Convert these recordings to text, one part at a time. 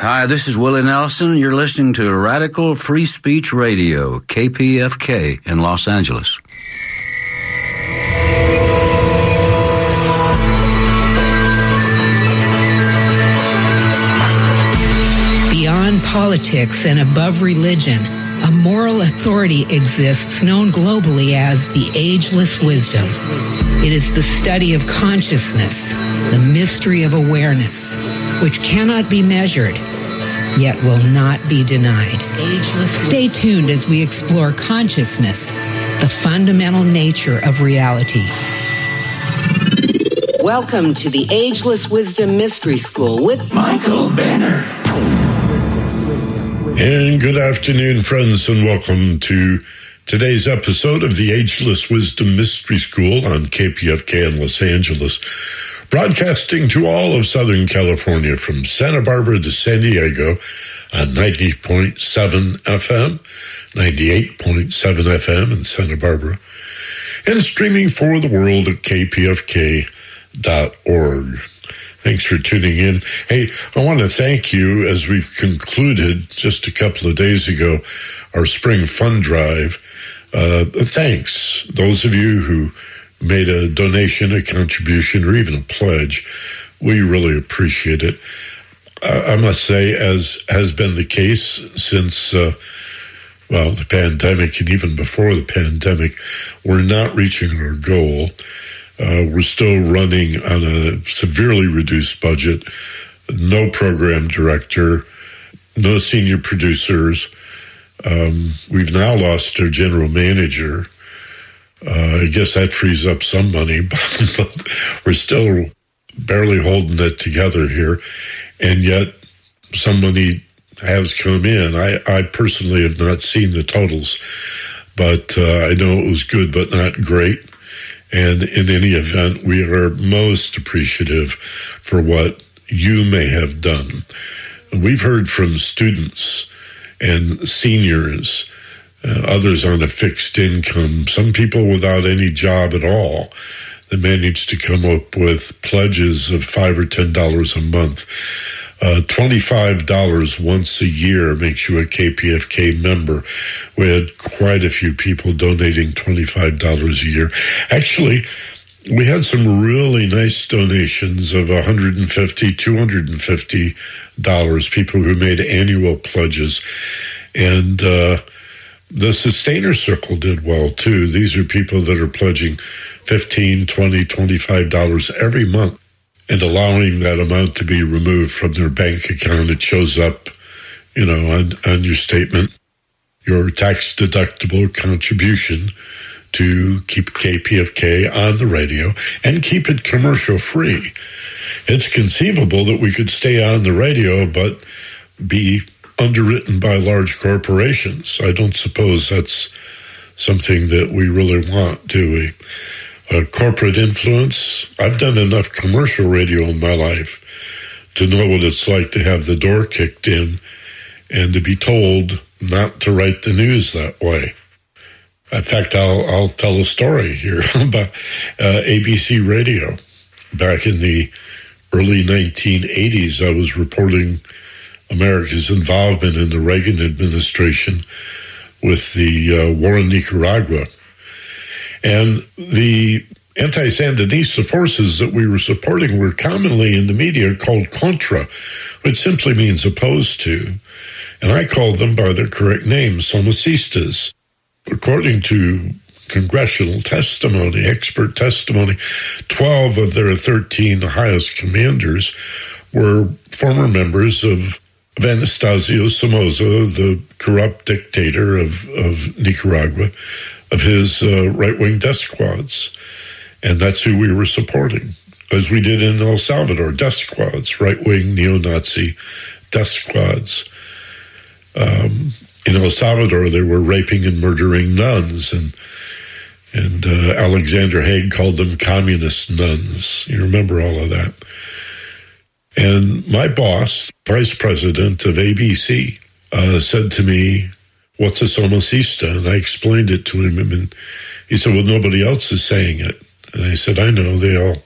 Hi, this is Willie Nelson. You're listening to Radical Free Speech Radio, KPFK in Los Angeles. Beyond politics and above religion, a moral authority exists known globally as the ageless wisdom. It is the study of consciousness, the mystery of awareness, which cannot be measured, yet will not be denied. Stay tuned as we explore consciousness, the fundamental nature of reality. Welcome to the Ageless Wisdom Mystery School with Michael Benner. And good afternoon, friends, and welcome to today's episode of the Ageless Wisdom Mystery School on KPFK in Los Angeles, broadcasting to all of Southern California from Santa Barbara to San Diego on 90.7 FM, 98.7 FM in Santa Barbara, and streaming for the world at kpfk.org. Thanks for tuning in. Hey, I want to thank you as we've concluded just a couple of days ago our spring fund drive. Uh, thanks. Those of you who made a donation, a contribution, or even a pledge, we really appreciate it. Uh, I must say, as has been the case since, uh, well, the pandemic and even before the pandemic, we're not reaching our goal. Uh, we're still running on a severely reduced budget, no program director, no senior producers. Um, we've now lost our general manager. Uh, I guess that frees up some money, but, we're still barely holding it together here. And yet, some money has come in. I, I personally have not seen the totals, but uh, I know it was good, but not great. And in any event, we are most appreciative for what you may have done. We've heard from students and seniors, uh, others on a fixed income, some people without any job at all that managed to come up with pledges of five or ten dollars a month. Uh, $25 once a year makes you a KPFK member. We had quite a few people donating $25 a year. Actually, we had some really nice donations of $150, $250, people who made annual pledges. And uh, the Sustainer Circle did well too. These are people that are pledging $15, $20, $25 every month and allowing that amount to be removed from their bank account. It shows up, you know, on, on your statement, your tax deductible contribution to keep KPFK on the radio and keep it commercial free. It's conceivable that we could stay on the radio, but be underwritten by large corporations. I don't suppose that's something that we really want, do we? uh, corporate influence. I've done enough commercial radio in my life to know what it's like to have the door kicked in and to be told not to write the news that way. In fact, I'll, I'll tell a story here about uh, ABC Radio. Back in the early 1980s, I was reporting America's involvement in the Reagan administration with the uh, war in Nicaragua and the anti Sandinista forces that we were supporting were commonly in the media called Contra, which simply means opposed to. And I called them by their correct name, Somocistas. According to congressional testimony, expert testimony, 12 of their 13 highest commanders were former members of, of Anastasio Somoza, the corrupt dictator of, of Nicaragua of his uh, right wing death squads. And that's who we were supporting, as we did in El Salvador death squads, right wing neo Nazi death squads. Um, in El Salvador, they were raping and murdering nuns, and and uh, Alexander Haig called them communist nuns. You remember all of that. And my boss, vice president of ABC, uh, said to me, what's a somocista? And I explained it to him, and he said, well, nobody else is saying it. And I said, I know, they all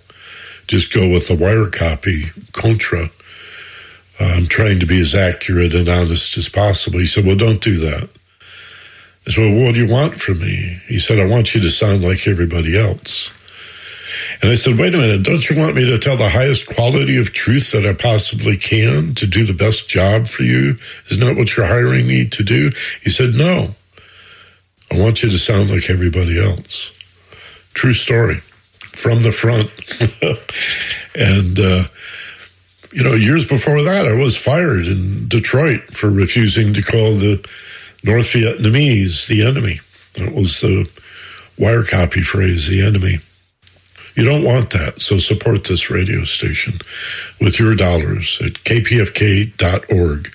just go with the wire copy, contra. I'm trying to be as accurate and honest as possible. He said, Well, don't do that. I said, Well, what do you want from me? He said, I want you to sound like everybody else. And I said, Wait a minute, don't you want me to tell the highest quality of truth that I possibly can to do the best job for you? Isn't that what you're hiring me to do? He said, No. I want you to sound like everybody else. True story from the front. and, uh, you know, years before that, I was fired in Detroit for refusing to call the North Vietnamese the enemy. That was the wire copy phrase, the enemy. You don't want that, so support this radio station with your dollars at kpfk.org.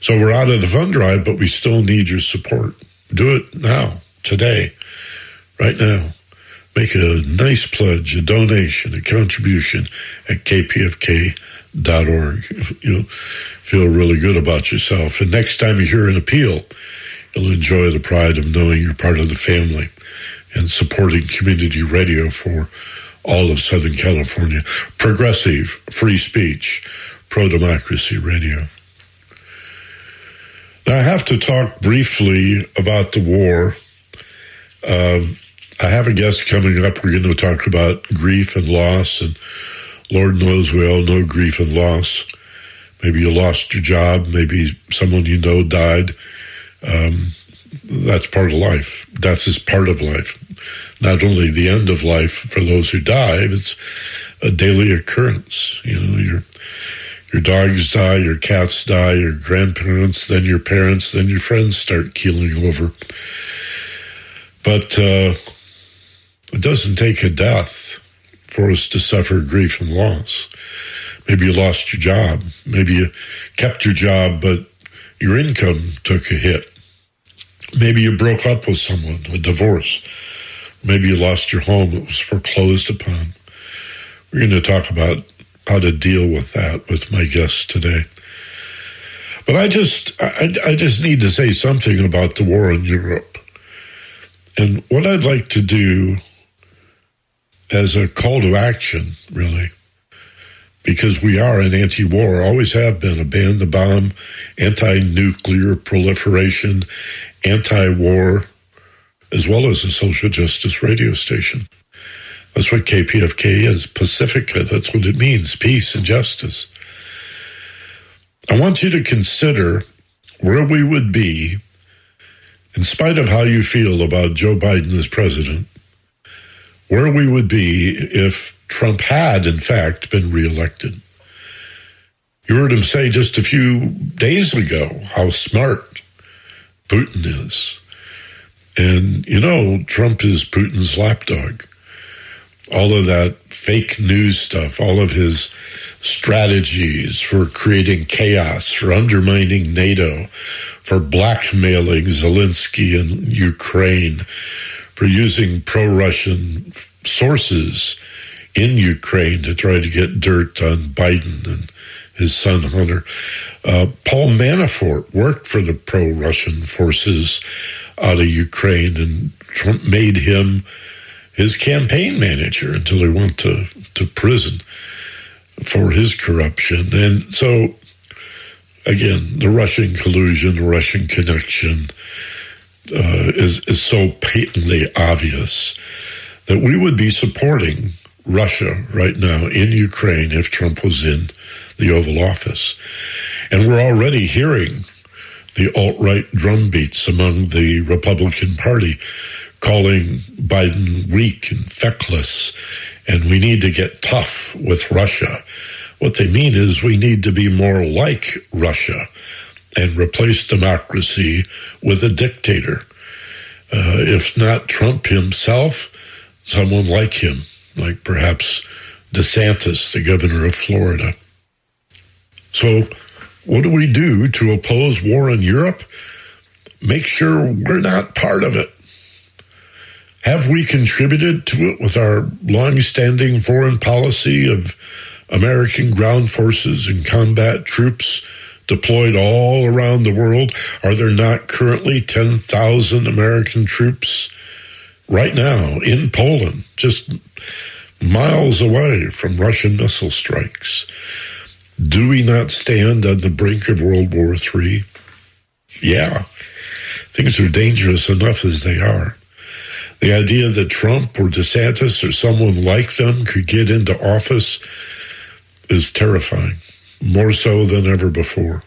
So we're out of the fund drive, but we still need your support. Do it now, today, right now. Make a nice pledge, a donation, a contribution at kpfk.org. You'll feel really good about yourself. And next time you hear an appeal, you'll enjoy the pride of knowing you're part of the family and supporting community radio for all of Southern California. Progressive, free speech, pro democracy radio. Now, I have to talk briefly about the war. Um, I have a guest coming up. We're going to talk about grief and loss. And Lord knows we all know grief and loss. Maybe you lost your job. Maybe someone you know died. Um, that's part of life. Death is part of life. Not only the end of life for those who die, it's a daily occurrence. You know, your your dogs die, your cats die, your grandparents, then your parents, then your friends start keeling over. But uh, it doesn't take a death for us to suffer grief and loss. Maybe you lost your job. Maybe you kept your job, but your income took a hit. Maybe you broke up with someone, a divorce. Maybe you lost your home, it was foreclosed upon. We're going to talk about how to deal with that with my guests today. But I just, I, I just need to say something about the war in Europe. And what I'd like to do as a call to action, really, because we are an anti war, always have been a ban the bomb, anti nuclear proliferation, anti war, as well as a social justice radio station. That's what KPFK is Pacifica. That's what it means peace and justice. I want you to consider where we would be, in spite of how you feel about Joe Biden as president, where we would be if Trump had, in fact, been reelected. You heard him say just a few days ago how smart Putin is. And, you know, Trump is Putin's lapdog. All of that fake news stuff, all of his strategies for creating chaos, for undermining NATO, for blackmailing Zelensky and Ukraine, for using pro Russian sources in Ukraine to try to get dirt on Biden and his son Hunter. Uh, Paul Manafort worked for the pro Russian forces out of Ukraine, and Trump made him his campaign manager until he went to, to prison for his corruption. And so, again, the Russian collusion, the Russian connection uh, is, is so patently obvious that we would be supporting Russia right now in Ukraine if Trump was in the Oval Office. And we're already hearing the alt right drumbeats among the Republican Party calling Biden weak and feckless, and we need to get tough with Russia. What they mean is we need to be more like Russia and replace democracy with a dictator. Uh, if not Trump himself, someone like him, like perhaps DeSantis, the governor of Florida. So, what do we do to oppose war in Europe? Make sure we're not part of it. Have we contributed to it with our long-standing foreign policy of American ground forces and combat troops deployed all around the world? Are there not currently 10,000 American troops right now in Poland, just miles away from Russian missile strikes? Do we not stand on the brink of World War III? Yeah, things are dangerous enough as they are. The idea that Trump or DeSantis or someone like them could get into office is terrifying, more so than ever before.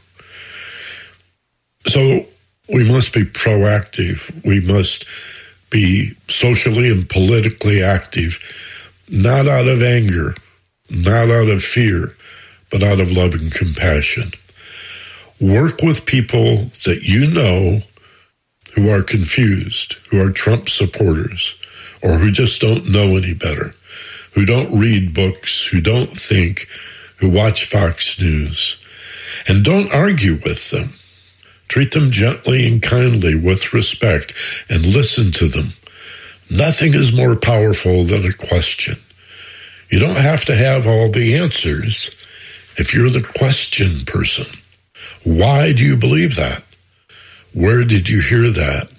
So we must be proactive. We must be socially and politically active, not out of anger, not out of fear, but out of love and compassion. Work with people that you know who are confused, who are Trump supporters, or who just don't know any better, who don't read books, who don't think, who watch Fox News. And don't argue with them. Treat them gently and kindly with respect and listen to them. Nothing is more powerful than a question. You don't have to have all the answers if you're the question person. Why do you believe that? Where did you hear that?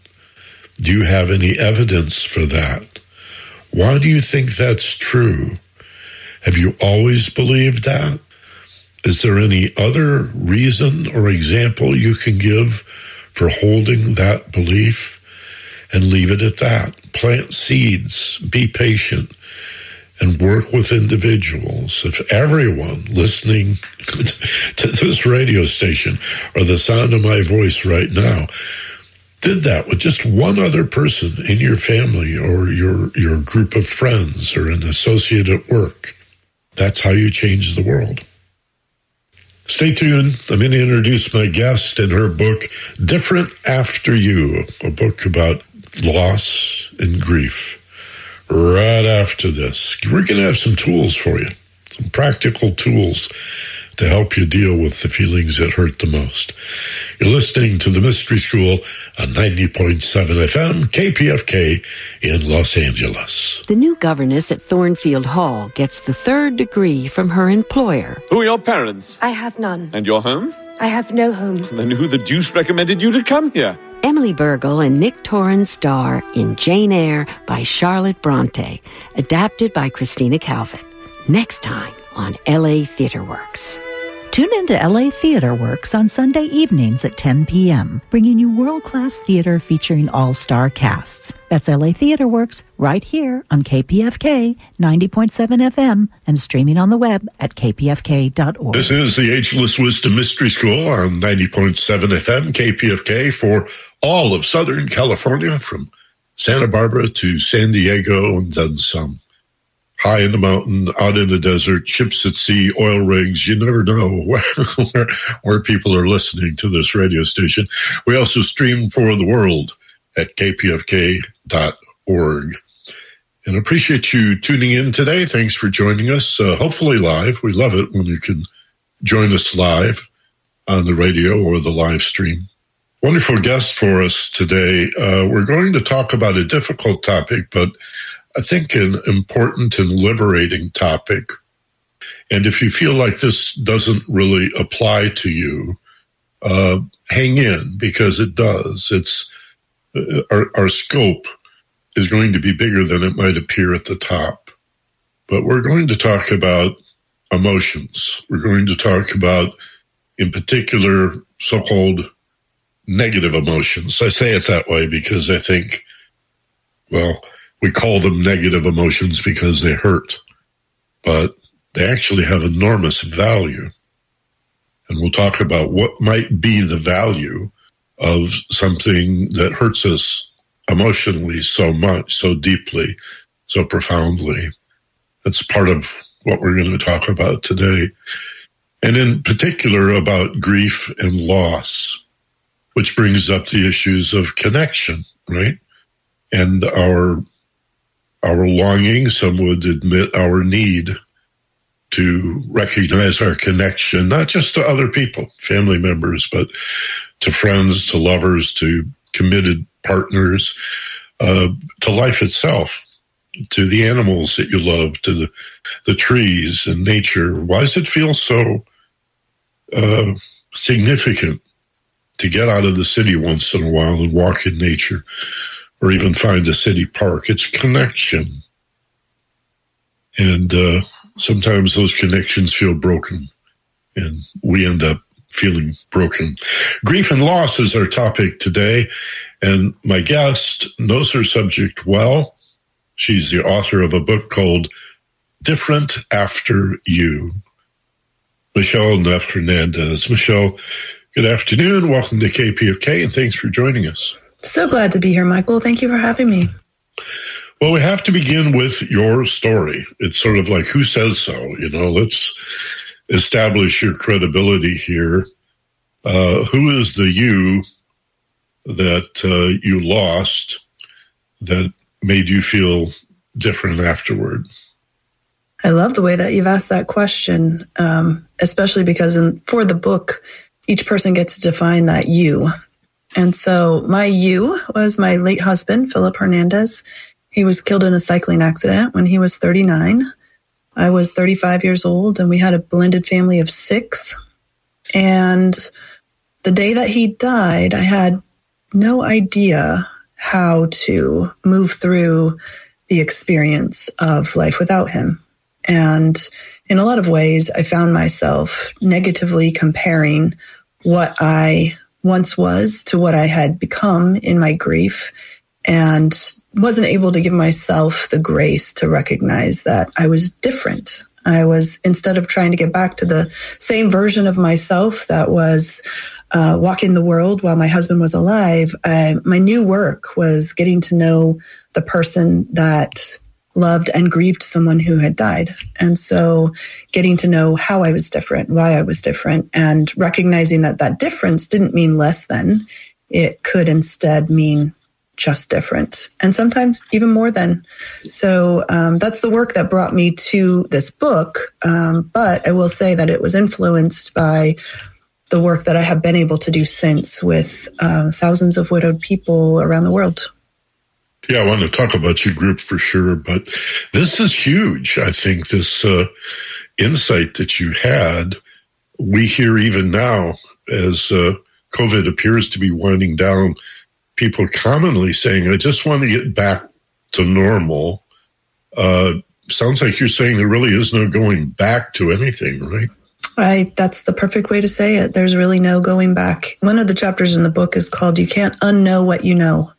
Do you have any evidence for that? Why do you think that's true? Have you always believed that? Is there any other reason or example you can give for holding that belief? And leave it at that. Plant seeds, be patient, and work with individuals. If everyone listening to this radio station or the sound of my voice right now did that with just one other person in your family or your your group of friends or an associate at work, that's how you change the world. Stay tuned. I'm going to introduce my guest and her book, Different After You, a book about loss and grief right after this. We're going to have some tools for you, some practical tools to help you deal with the feelings that hurt the most. You're listening to the Mystery School on 90.7 FM, KPFK in Los Angeles. The new governess at Thornfield Hall gets the third degree from her employer. Who are your parents? I have none. And your home? I have no home. Then who the deuce recommended you to come here? Emily Bergl and Nick Torrens star in Jane Eyre by Charlotte Bronte, adapted by Christina Calvit. Next time on LA Theatre Works. Tune into LA Theatre Works on Sunday evenings at 10 p.m., bringing you world class theater featuring all star casts. That's LA Theatre Works right here on KPFK 90.7 FM and streaming on the web at kpfk.org. This is the Ageless Wisdom Mystery School on 90.7 FM, KPFK, for all of Southern California, from Santa Barbara to San Diego and then some high in the mountain, out in the desert, ships at sea, oil rigs. You never know where, where, people are listening to this radio station. We also stream for the world at kpfk.org. And appreciate you tuning in today. Thanks for joining us, uh, hopefully live. We love it when you can join us live on the radio or the live stream. Wonderful guest for us today. Uh, we're going to talk about a difficult topic, but I think, an important and liberating topic. And if you feel like this doesn't really apply to you, uh, hang in because it does. It's uh, our, our scope is going to be bigger than it might appear at the top. But we're going to talk about emotions. We're going to talk about, in particular, so called negative emotions. I say it that way because I think, well, we call them negative emotions because they hurt, but they actually have enormous value. And we'll talk about what might be the value of something that hurts us emotionally so much, so deeply, so profoundly. That's part of what we're going to talk about today. And in particular about grief and loss, which brings up the issues of connection, right? And our our longing, some would admit our need to recognize our connection, not just to other people, family members, but to friends, to lovers, to committed partners, uh, to life itself, to the animals that you love, to the, the trees and nature. Why does it feel so uh, significant to get out of the city once in a while and walk in nature? Or even find a city park. It's connection. And uh, sometimes those connections feel broken and we end up feeling broken. Grief and loss is our topic today. And my guest knows her subject well. She's the author of a book called Different After You. Michele Neff Hernandez. Michele, good afternoon. Welcome to KPFK and thanks for joining us. So glad to be here, Michael. Thank you for having me. Well, we have to begin with your story. It's sort of like who says so, you know, let's establish your credibility here. Uh, who is the you that uh, you lost that made you feel different afterward? I love the way that you've asked that question, um, especially because in, for the book, each person gets to define that you. And so my you was my late husband, Philip Hernandez. He was killed in a cycling accident when he was 39. I was 35 years old, and we had a blended family of six. And the day that he died, I had no idea how to move through the experience of life without him. And in a lot of ways, I found myself negatively comparing what I once was to what I had become in my grief and wasn't able to give myself the grace to recognize that I was different. I was, instead of trying to get back to the same version of myself that was uh, walking the world while my husband was alive, I, my new work was getting to know the person that loved and grieved someone who had died. And so getting to know how I was different, why I was different, and recognizing that that difference didn't mean less than, it could instead mean just different and sometimes even more than. So um, that's the work that brought me to this book. Um, but I will say that it was influenced by the work that I have been able to do since with uh, thousands of widowed people around the world. Yeah, I want to talk about your group for sure, but this is huge. I think this uh, insight that you had, we hear even now as uh, COVID appears to be winding down, people commonly saying, I just want to get back to normal. Uh, sounds like you're saying there really is no going back to anything, right? I, that's the perfect way to say it. There's really no going back. One of the chapters in the book is called You Can't Unknow What You Know.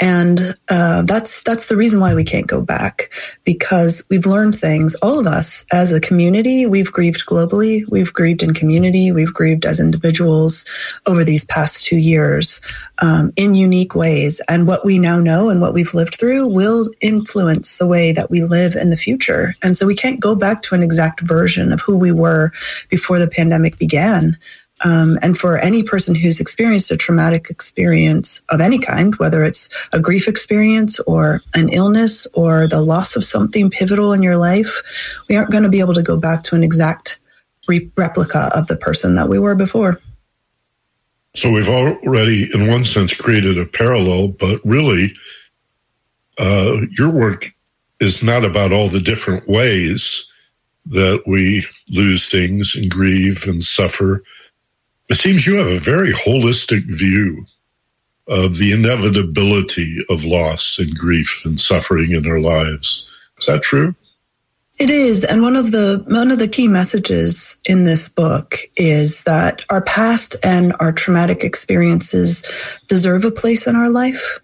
And uh, that's that's the reason why we can't go back because we've learned things. All of us as a community, we've grieved globally, we've grieved in community, we've grieved as individuals over these past two years um, in unique ways. And what we now know and what we've lived through will influence the way that we live in the future. And so we can't go back to an exact version of who we were before the pandemic began. Um, and for any person who's experienced a traumatic experience of any kind, whether it's a grief experience or an illness or the loss of something pivotal in your life, we aren't going to be able to go back to an exact re- replica of the person that we were before. So we've already, in one sense, created a parallel, but really, uh, your work is not about all the different ways that we lose things and grieve and suffer it seems you have a very holistic view of the inevitability of loss and grief and suffering in our lives. Is that true? It is, and one of the one of the key messages in this book is that our past and our traumatic experiences deserve a place in our life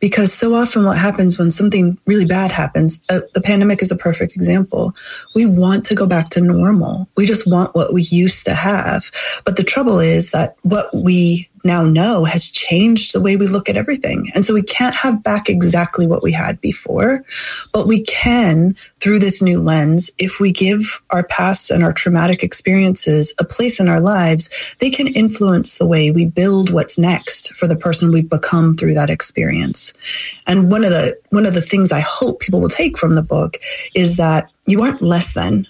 because so often what happens when something really bad happens uh, the pandemic is a perfect example. We want to go back to normal. We just want what we used to have. But the trouble is that what we now know has changed the way we look at everything. And so we can't have back exactly what we had before, but we can through this new lens, if we give our past and our traumatic experiences a place in our lives, they can influence the way we build what's next for the person we've become through that experience. And one of the, one of the things I hope people will take from the book is that you aren't less than,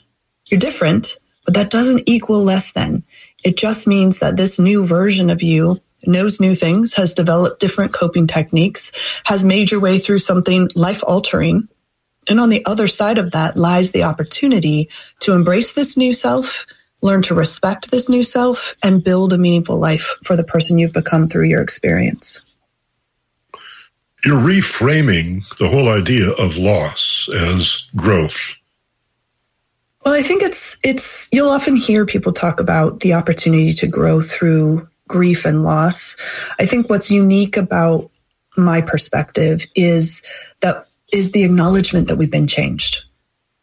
you're different, but that doesn't equal less than. It just means that this new version of you knows new things, has developed different coping techniques, has made your way through something life altering. And on the other side of that lies the opportunity to embrace this new self, learn to respect this new self, and build a meaningful life for the person you've become through your experience. You're reframing the whole idea of loss as growth. Well, I think it's it's you'll often hear people talk about the opportunity to grow through grief and loss. I think what's unique about my perspective is that is the acknowledgement that we've been changed.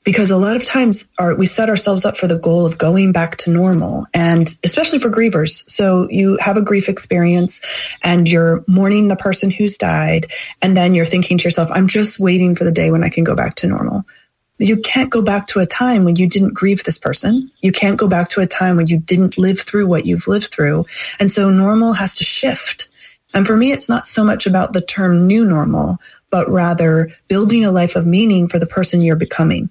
Because a lot of times our, we set ourselves up for the goal of going back to normal and especially for grievers. So you have a grief experience and you're mourning the person who's died. And then you're thinking to yourself, I'm just waiting for the day when I can go back to normal. You can't go back to a time when you didn't grieve this person. You can't go back to a time when you didn't live through what you've lived through. And so normal has to shift. And for me, it's not so much about the term new normal, but rather building a life of meaning for the person you're becoming.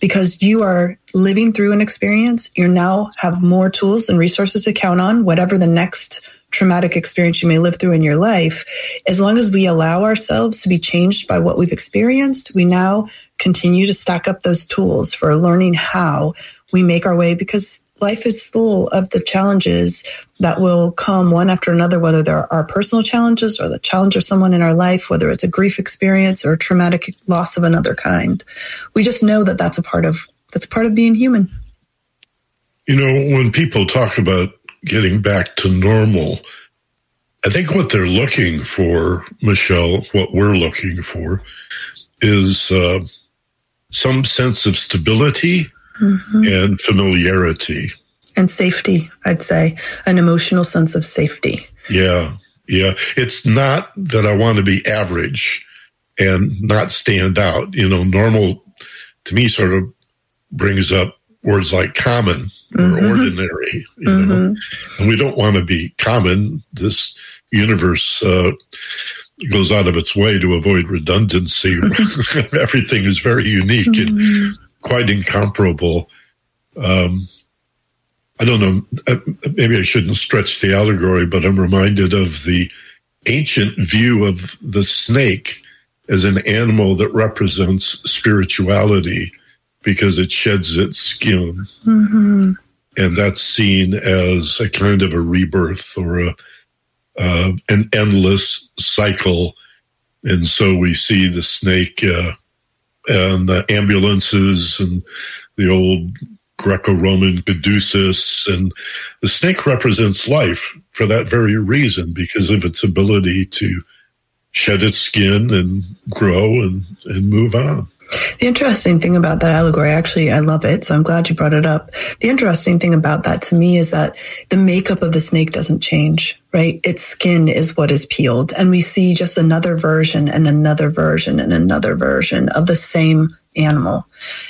Because you are living through an experience, you now have more tools and resources to count on, whatever the next traumatic experience you may live through in your life. As long as we allow ourselves to be changed by what we've experienced, we now continue to stack up those tools for learning how we make our way because life is full of the challenges that will come one after another, whether they're our personal challenges or the challenge of someone in our life, whether it's a grief experience or traumatic loss of another kind. We just know that that's a part of that's a part of being human. You know, when people talk about getting back to normal, I think what they're looking for, Michele, what we're looking for, is uh, some sense of stability mm-hmm. and familiarity. And safety, I'd say, an emotional sense of safety. Yeah, yeah. It's not that I want to be average and not stand out. You know, normal to me sort of brings up words like common or mm-hmm. ordinary, you mm-hmm. know, and we don't want to be common. This universe uh, goes out of its way to avoid redundancy. Everything is very unique mm-hmm. and quite incomparable. Um, I don't know, uh, maybe I shouldn't stretch the allegory, but I'm reminded of the ancient view of the snake as an animal that represents spirituality because it sheds its skin. Mm-hmm. And that's seen as a kind of a rebirth or a, uh, an endless cycle. And so we see the snake uh, and the ambulances and the old Greco-Roman caduceus, and the snake represents life for that very reason because of its ability to shed its skin and grow and, and move on. The interesting thing about that allegory, actually, I love it. So I'm glad you brought it up. The interesting thing about that to me is that the makeup of the snake doesn't change, right? Its skin is what is peeled. And we see just another version and another version and another version of the same animal.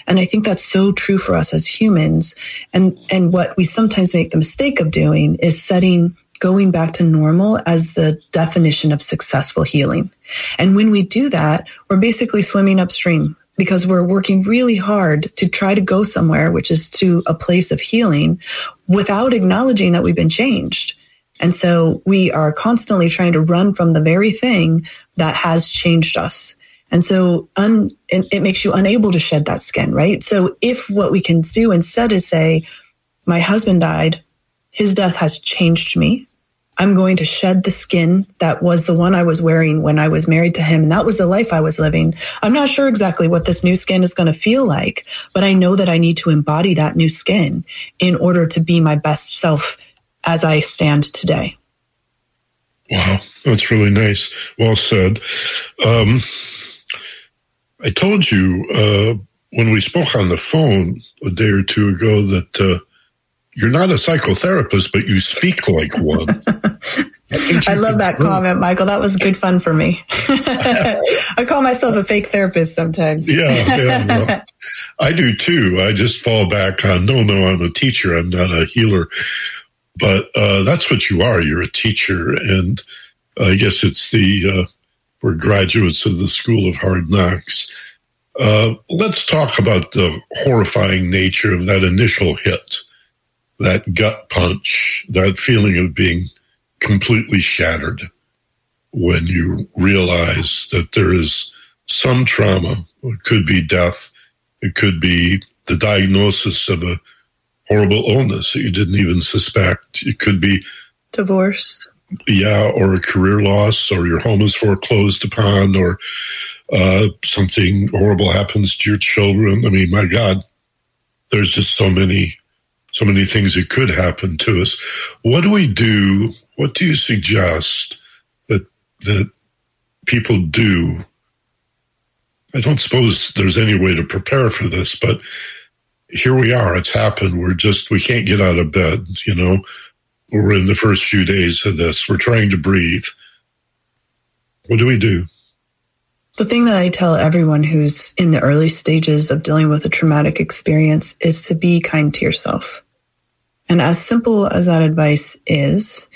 And I think that's so true for us as humans. And, and what we sometimes make the mistake of doing is setting going back to normal as the definition of successful healing. And when we do that, we're basically swimming upstream because we're working really hard to try to go somewhere, which is to a place of healing without acknowledging that we've been changed. And so we are constantly trying to run from the very thing that has changed us. And so un, it makes you unable to shed that skin, right? So if what we can do instead is say, my husband died, his death has changed me. I'm going to shed the skin that was the one I was wearing when I was married to him. And that was the life I was living. I'm not sure exactly what this new skin is going to feel like, but I know that I need to embody that new skin in order to be my best self as I stand today. Wow, that's really nice. Well said. Um, I told you uh, when we spoke on the phone a day or two ago that uh, you're not a psychotherapist, but you speak like one. I, I love that comment, Michael. That was good fun for me. I call myself a fake therapist sometimes. yeah, yeah well, I do too. I just fall back on no, no, I'm a teacher. I'm not a healer. But uh, that's what you are. You're a teacher, and I guess it's the uh, we're graduates of the School of Hard Knocks. Uh, let's talk about the horrifying nature of that initial hit that gut punch, that feeling of being completely shattered when you realize that there is some trauma. It could be death. It could be the diagnosis of a horrible illness that you didn't even suspect. It could be divorce. Yeah, or a career loss, or your home is foreclosed upon, or uh, something horrible happens to your children. I mean, my God, there's just so many, so many things that could happen to us. What do we do? What do you suggest that that people do? I don't suppose there's any way to prepare for this, but here we are. It's happened. We're just we can't get out of bed. You know, we're in the first few days of this. We're trying to breathe. What do we do? The thing that I tell everyone who's in the early stages of dealing with a traumatic experience is to be kind to yourself. And as simple as that advice is,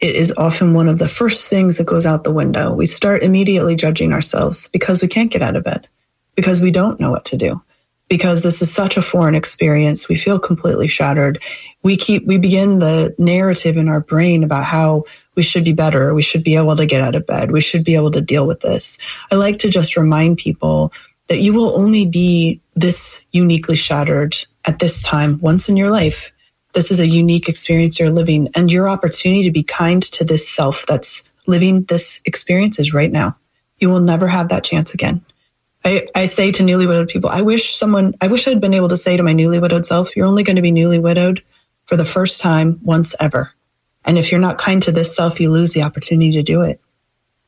it is often one of the first things that goes out the window. We start immediately judging ourselves because we can't get out of bed, because we don't know what to do, because this is such a foreign experience. We feel completely shattered. We keep, we begin the narrative in our brain about how we should be better. We should be able to get out of bed. We should be able to deal with this. I like to just remind people that you will only be this uniquely shattered at this time once in your life. This is a unique experience you're living and your opportunity to be kind to this self that's living this experience is right now. You will never have that chance again. I, I say to newly widowed people, I wish someone, I wish I'd been able to say to my newly widowed self, you're only going to be newly widowed for the first time once ever. And if you're not kind to this self, you lose the opportunity to do it.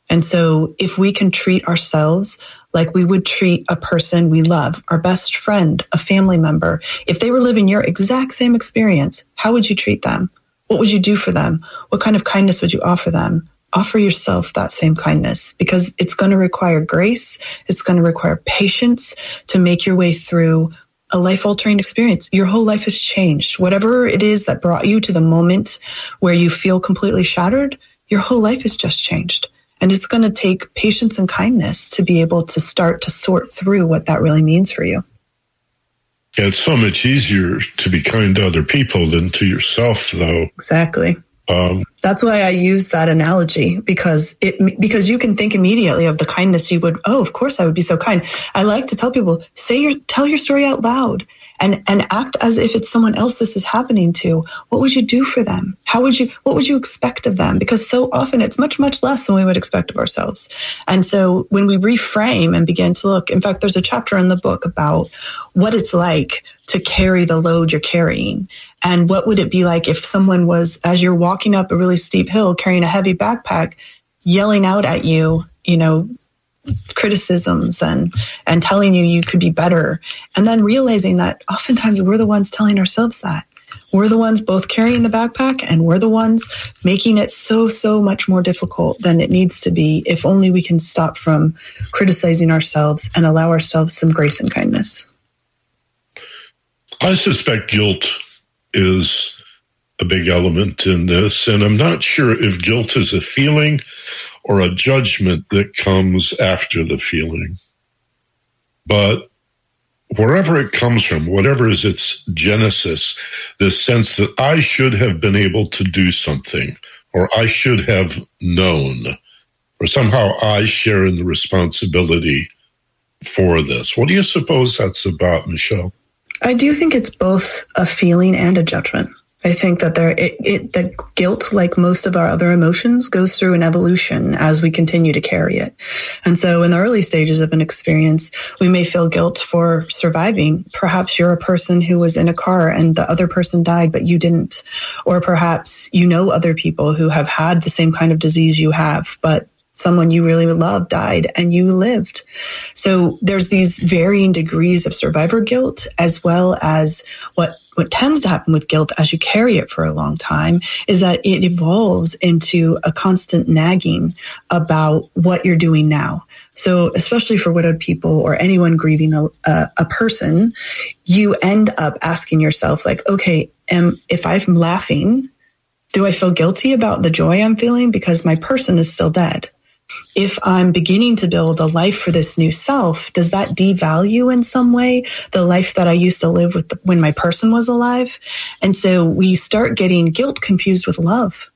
And so if we can treat ourselves like we would treat a person we love, our best friend, a family member, if they were living your exact same experience, how would you treat them? What would you do for them? What kind of kindness would you offer them? Offer yourself that same kindness because it's going to require grace. It's going to require patience to make your way through a life altering experience. Your whole life has changed. Whatever it is that brought you to the moment where you feel completely shattered, your whole life has just changed. And it's going to take patience and kindness to be able to start to sort through what that really means for you. Yeah, it's so much easier to be kind to other people than to yourself, though. Exactly. Um, That's why I use that analogy because it because you can think immediately of the kindness you would. Oh, of course, I would be so kind. I like to tell people say your tell your story out loud and and act as if it's someone else this is happening to. What would you do for them? How would you? What would you expect of them? Because so often it's much much less than we would expect of ourselves. And so when we reframe and begin to look, in fact, there's a chapter in the book about what it's like to carry the load you're carrying and what would it be like if someone was, as you're walking up a really steep hill carrying a heavy backpack, yelling out at you, you know, criticisms and and telling you you could be better and then realizing that oftentimes we're the ones telling ourselves that we're the ones both carrying the backpack and we're the ones making it so so much more difficult than it needs to be if only we can stop from criticizing ourselves and allow ourselves some grace and kindness i suspect guilt is a big element in this. And I'm not sure if guilt is a feeling or a judgment that comes after the feeling. But wherever it comes from, whatever is its genesis, this sense that I should have been able to do something, or I should have known, or somehow I share in the responsibility for this. What do you suppose that's about, Michele? I do think it's both a feeling and a judgment. I think that there, it, it, the guilt, like most of our other emotions, goes through an evolution as we continue to carry it. And so in the early stages of an experience, we may feel guilt for surviving. Perhaps you're a person who was in a car and the other person died, but you didn't. Or perhaps you know other people who have had the same kind of disease you have, but someone you really love died and you lived. So there's these varying degrees of survivor guilt as well as what what tends to happen with guilt as you carry it for a long time is that it evolves into a constant nagging about what you're doing now. So, especially for widowed people or anyone grieving a, a, a person, you end up asking yourself, like, okay, am, if I'm laughing, do I feel guilty about the joy I'm feeling because my person is still dead? If I'm beginning to build a life for this new self, does that devalue in some way the life that I used to live with the, when my person was alive? And so we start getting guilt confused with love.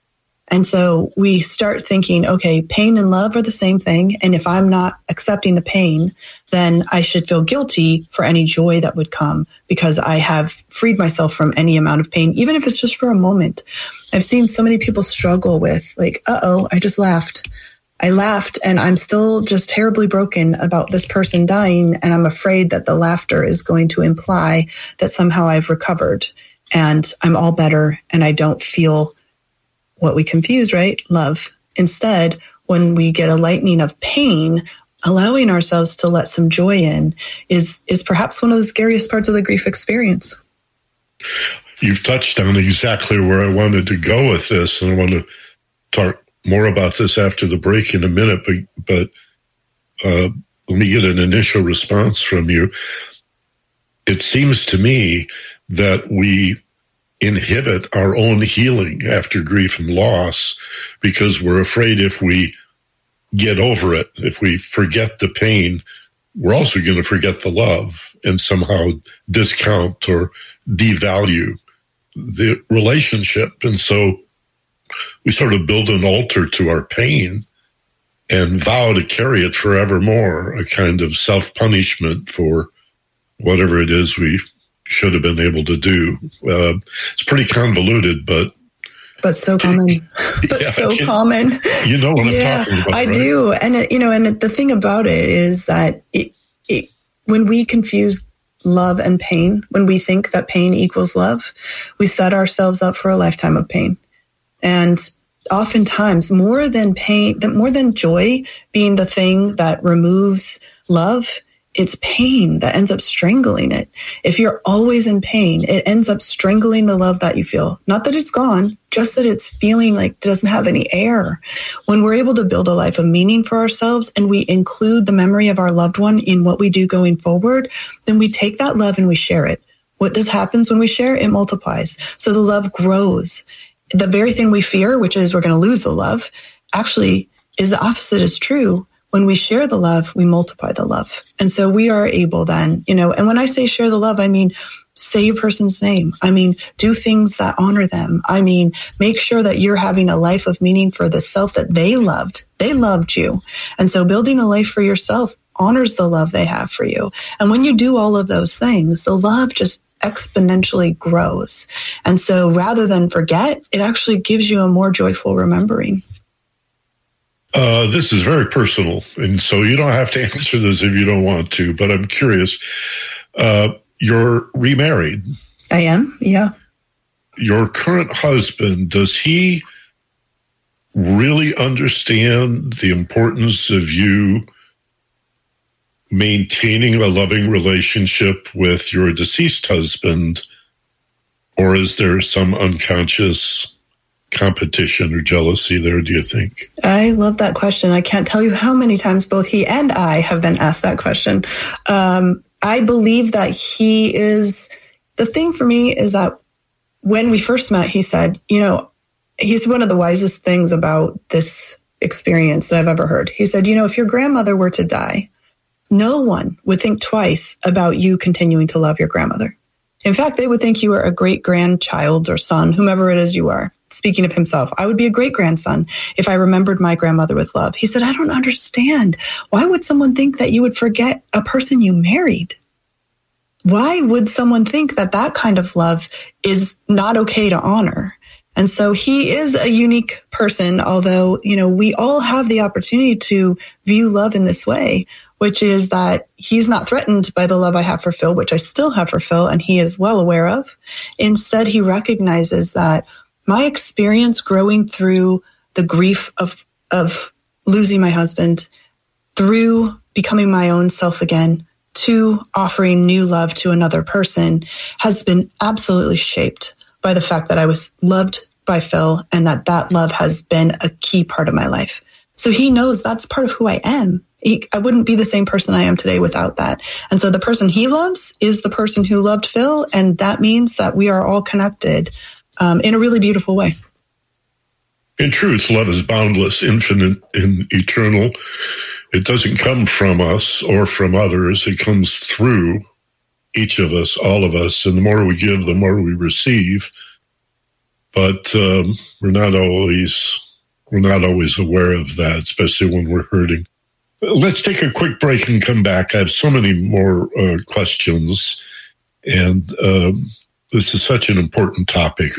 And so we start thinking, okay, pain and love are the same thing. And if I'm not accepting the pain, then I should feel guilty for any joy that would come because I have freed myself from any amount of pain, even if it's just for a moment. I've seen so many people struggle with like, uh oh, I just laughed I laughed and I'm still just terribly broken about this person dying. And I'm afraid that the laughter is going to imply that somehow I've recovered and I'm all better and I don't feel what we confuse, right? Love. Instead, when we get a lightening of pain, allowing ourselves to let some joy in is is perhaps one of the scariest parts of the grief experience. You've touched on exactly where I wanted to go with this, and I want to talk more about this after the break in a minute. But but uh, let me get an initial response from you. It seems to me that we inhibit our own healing after grief and loss because we're afraid if we get over it, if we forget the pain, we're also going to forget the love and somehow discount or devalue the relationship. And so we sort of build an altar to our pain and vow to carry it forevermore, a kind of self punishment for whatever it is we should have been able to do. Uh, it's pretty convoluted, but but so common, but yeah, so common. You know what yeah, I'm talking about. I right? do, and it, you know, and the thing about it is that it, it, when we confuse love and pain, when we think that pain equals love, we set ourselves up for a lifetime of pain, and oftentimes more than pain, more than joy being the thing that removes love it's pain that ends up strangling it. If you're always in pain, it ends up strangling the love that you feel. Not that it's gone, just that it's feeling like it doesn't have any air. When we're able to build a life of meaning for ourselves and we include the memory of our loved one in what we do going forward, then we take that love and we share it. What does happens when we share? It multiplies. So the love grows. The very thing we fear, which is we're going to lose the love, actually is the opposite is true when we share the love, we multiply the love. And so we are able then, you know, and when I say share the love, I mean, say a person's name. I mean, do things that honor them. I mean, make sure that you're having a life of meaning for the self that they loved. They loved you. And so building a life for yourself honors the love they have for you. And when you do all of those things, the love just exponentially grows. And so rather than forget, it actually gives you a more joyful remembering. Uh, this is very personal, and so you don't have to answer this if you don't want to. But I'm curious. Uh, you're remarried. I am. Yeah. Your current husband does he really understand the importance of you maintaining a loving relationship with your deceased husband, or is there some unconscious competition or jealousy there, do you think? I love that question. I can't tell you how many times both he and I have been asked that question. Um, I believe that he is the thing for me is that when we first met, he said, you know, he's one of the wisest things about this experience that I've ever heard. He said, you know, if your grandmother were to die, no one would think twice about you continuing to love your grandmother. In fact, they would think you are a great grandchild or son, whomever it is you are speaking of himself, I would be a great grandson if I remembered my grandmother with love. He said, I don't understand. Why would someone think that you would forget a person you married? Why would someone think that that kind of love is not okay to honor? And so he is a unique person, although, you know, we all have the opportunity to view love in this way, which is that he's not threatened by the love I have for Phil, which I still have for Phil, and he is well aware of. Instead, he recognizes that my experience growing through the grief of, of losing my husband through becoming my own self again to offering new love to another person has been absolutely shaped by the fact that I was loved by Phil and that that love has been a key part of my life. So he knows that's part of who I am. I wouldn't be the same person I am today without that. And so the person he loves is the person who loved Phil. And that means that we are all connected um, in a really beautiful way. In truth, love is boundless, infinite, and eternal. It doesn't come from us or from others. It comes through each of us, all of us. And the more we give, the more we receive. But um, we're not always we're not always aware of that, especially when we're hurting. Let's take a quick break and come back. I have so many more uh, questions, and um, this is such an important topic.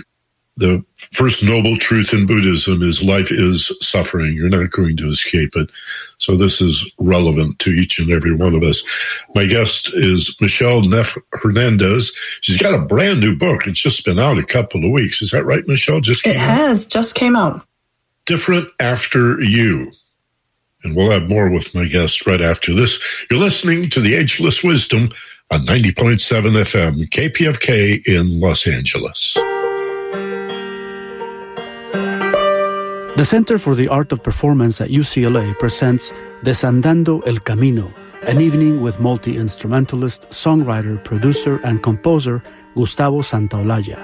the first noble truth in Buddhism is life is suffering. You're not going to escape it. So this is relevant to each and every one of us. My guest is Michele Neff Hernandez. She's got a brand new book. It's just been out a couple of weeks. Is that right, Michele? Just it has just came out. Different after you. And we'll have more with my guest right after this. You're listening to the Ageless Wisdom on 90.7 FM, KPFK in Los Angeles. The Center for the Art of Performance at UCLA presents Desandando el Camino, an evening with multi instrumentalist, songwriter, producer, and composer Gustavo Santaolalla.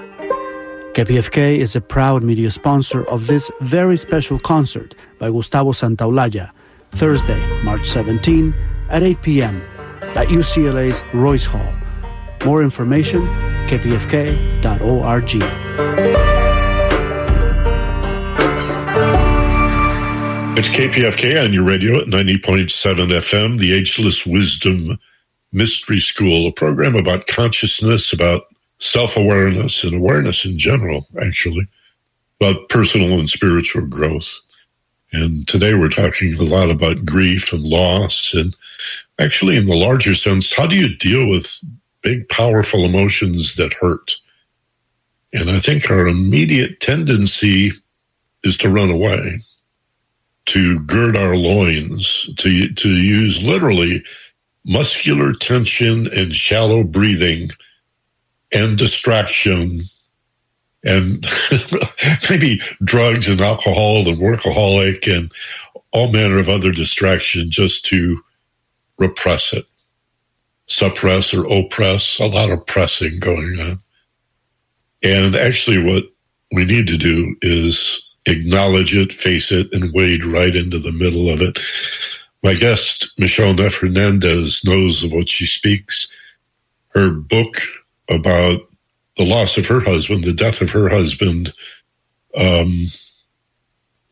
KPFK is a proud media sponsor of this very special concert by Gustavo Santaolalla, Thursday, March 17 at 8 p.m. at UCLA's Royce Hall. More information, kpfk.org. It's KPFK on your radio at 90.7 FM, the Ageless Wisdom Mystery School, a program about consciousness, about self awareness, and awareness in general, actually, about personal and spiritual growth. And today we're talking a lot about grief and loss. And actually, in the larger sense, how do you deal with big, powerful emotions that hurt? And I think our immediate tendency is to run away to gird our loins, to, to use literally muscular tension and shallow breathing and distraction and maybe drugs and alcohol and workaholic and all manner of other distraction just to repress it, suppress or oppress, a lot of pressing going on. And actually, what we need to do is acknowledge it, face it, and wade right into the middle of it. My guest, Michele Neff Hernandez, knows of what she speaks. Her book about the loss of her husband, the death of her husband, um,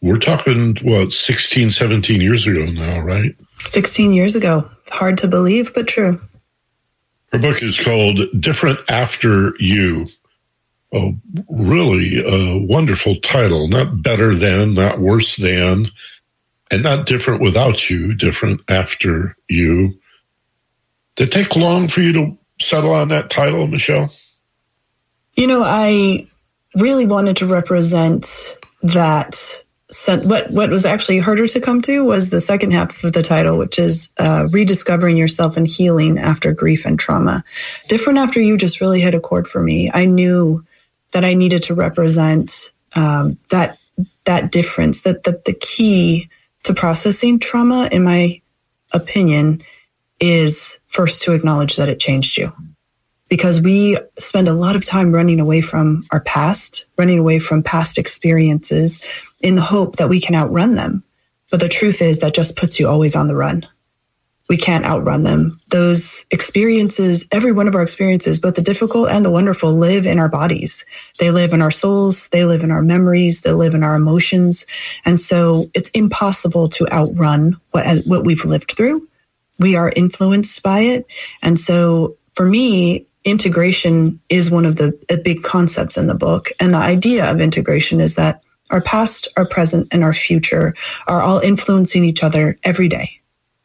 we're talking, what, 16, 17 years ago now, right? 16 years ago. Hard to believe, but true. Her book is called Different After You a really a wonderful title. Not better than, not worse than, and not different without you, different after you. Did it take long for you to settle on that title, Michele? You know, I really wanted to represent that. sent What what was actually harder to come to was the second half of the title, which is uh, rediscovering yourself and healing after grief and trauma. Different after you just really hit a chord for me. I knew that I needed to represent um, that that difference. That that the key to processing trauma, in my opinion, is first to acknowledge that it changed you. Because we spend a lot of time running away from our past, running away from past experiences in the hope that we can outrun them. But the truth is that just puts you always on the run we can't outrun them. Those experiences, every one of our experiences, both the difficult and the wonderful, live in our bodies. They live in our souls. They live in our memories. They live in our emotions. And so it's impossible to outrun what, what we've lived through. We are influenced by it. And so for me, integration is one of the big concepts in the book. And the idea of integration is that our past, our present, and our future are all influencing each other every day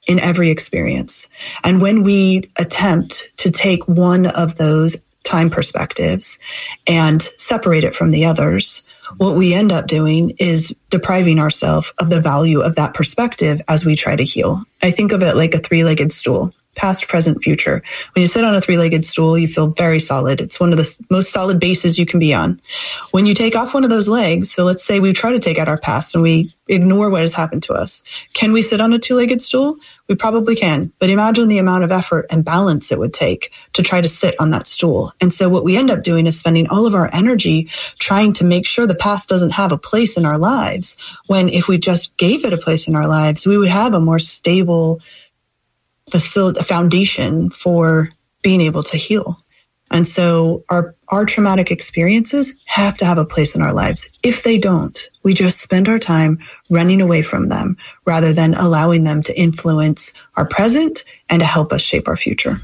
in every experience. And when we attempt to take one of those time perspectives and separate it from the others, what we end up doing is depriving ourselves of the value of that perspective as we try to heal. I think of it like a three legged stool past, present, future. When you sit on a three legged stool, you feel very solid. It's one of the most solid bases you can be on. When you take off one of those legs, so let's say we try to take out our past and we ignore what has happened to us. Can we sit on a two legged stool? We probably can, but imagine the amount of effort and balance it would take to try to sit on that stool. And so what we end up doing is spending all of our energy trying to make sure the past doesn't have a place in our lives. When if we just gave it a place in our lives, we would have a more stable, a foundation for being able to heal. And so our, our traumatic experiences have to have a place in our lives. If they don't, we just spend our time running away from them rather than allowing them to influence our present and to help us shape our future.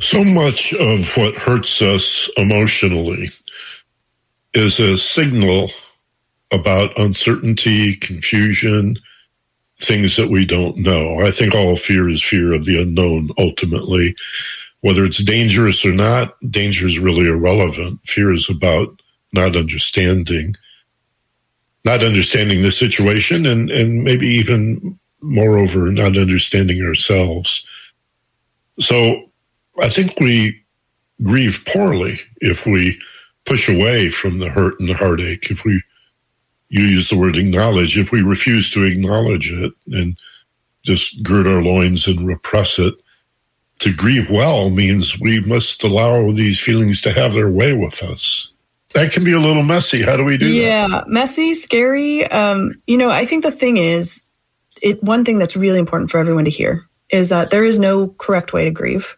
So much of what hurts us emotionally is a signal about uncertainty, confusion, things that we don't know. I think all fear is fear of the unknown ultimately. Whether it's dangerous or not, danger is really irrelevant. Fear is about not understanding, not understanding the situation, and, and maybe even moreover, not understanding ourselves. So I think we grieve poorly if we push away from the hurt and the heartache, if we you use the word acknowledge, if we refuse to acknowledge it and just gird our loins and repress it, to grieve well means we must allow these feelings to have their way with us. That can be a little messy. How do we do yeah, that? Yeah, messy, scary. Um, you know, I think the thing is, it one thing that's really important for everyone to hear is that there is no correct way to grieve.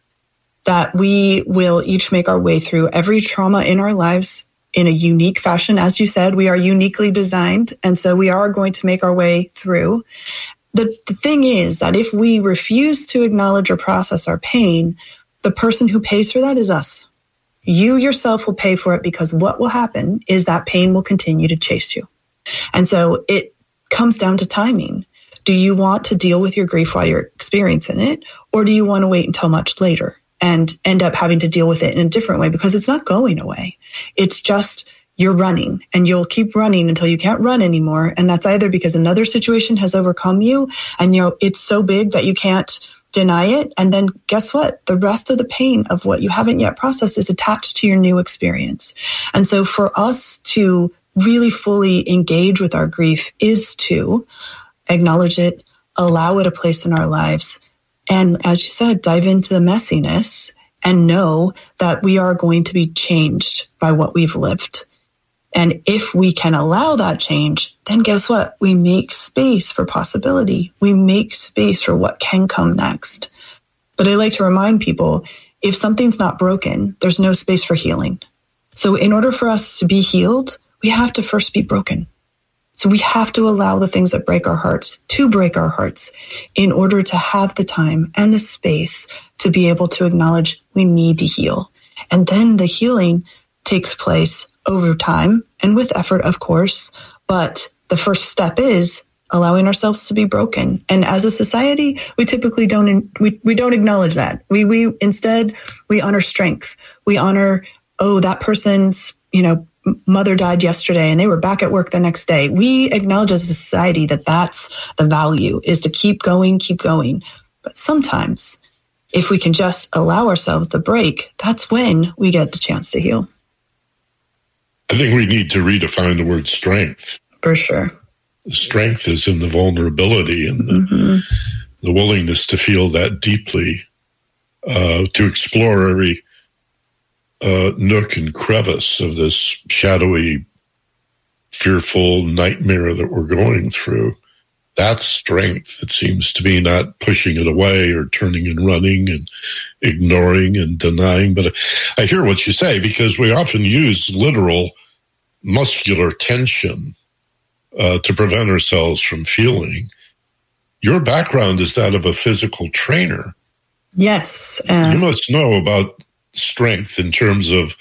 That we will each make our way through every trauma in our lives in a unique fashion. As you said, we are uniquely designed. And so we are going to make our way through. The, the thing is that if we refuse to acknowledge or process our pain, the person who pays for that is us. You yourself will pay for it because what will happen is that pain will continue to chase you. And so it comes down to timing. Do you want to deal with your grief while you're experiencing it? Or do you want to wait until much later? And end up having to deal with it in a different way because it's not going away. It's just you're running and you'll keep running until you can't run anymore. And that's either because another situation has overcome you and you know, it's so big that you can't deny it. And then guess what? The rest of the pain of what you haven't yet processed is attached to your new experience. And so for us to really fully engage with our grief is to acknowledge it, allow it a place in our lives and as you said, dive into the messiness and know that we are going to be changed by what we've lived. And if we can allow that change, then guess what? We make space for possibility. We make space for what can come next. But I like to remind people if something's not broken, there's no space for healing. So in order for us to be healed, we have to first be broken. So we have to allow the things that break our hearts to break our hearts in order to have the time and the space to be able to acknowledge we need to heal. And then the healing takes place over time and with effort, of course. But the first step is allowing ourselves to be broken. And as a society, we typically don't, we, we don't acknowledge that. We, we, instead, we honor strength. We honor, oh, that person's, you know, mother died yesterday and they were back at work the next day. We acknowledge as a society that that's the value is to keep going, keep going. But sometimes if we can just allow ourselves the break, that's when we get the chance to heal. I think we need to redefine the word strength. For sure. Strength is in the vulnerability and the, mm-hmm. the willingness to feel that deeply, uh, to explore every uh, nook and crevice of this shadowy, fearful nightmare that we're going through. That's strength. It seems to be not pushing it away or turning and running and ignoring and denying. But I hear what you say because we often use literal muscular tension uh, to prevent ourselves from feeling. Your background is that of a physical trainer. Yes. Uh, you must know about strength in terms of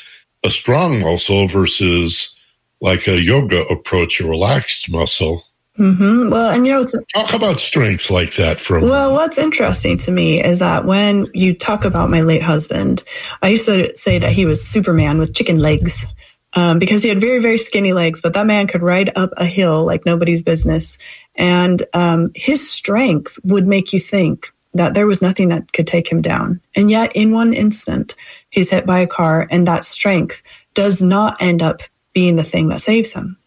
a strong muscle versus like a yoga approach, a relaxed muscle. Mm-hmm. Well, and you know, talk about strength like that for a well. What's interesting to me is that when you talk about my late husband, I used to say that he was Superman with chicken legs. Um, because he had very, very skinny legs, but that man could ride up a hill like nobody's business. And um, his strength would make you think that there was nothing that could take him down. And yet, in one instant, he's hit by a car, and that strength does not end up being the thing that saves him.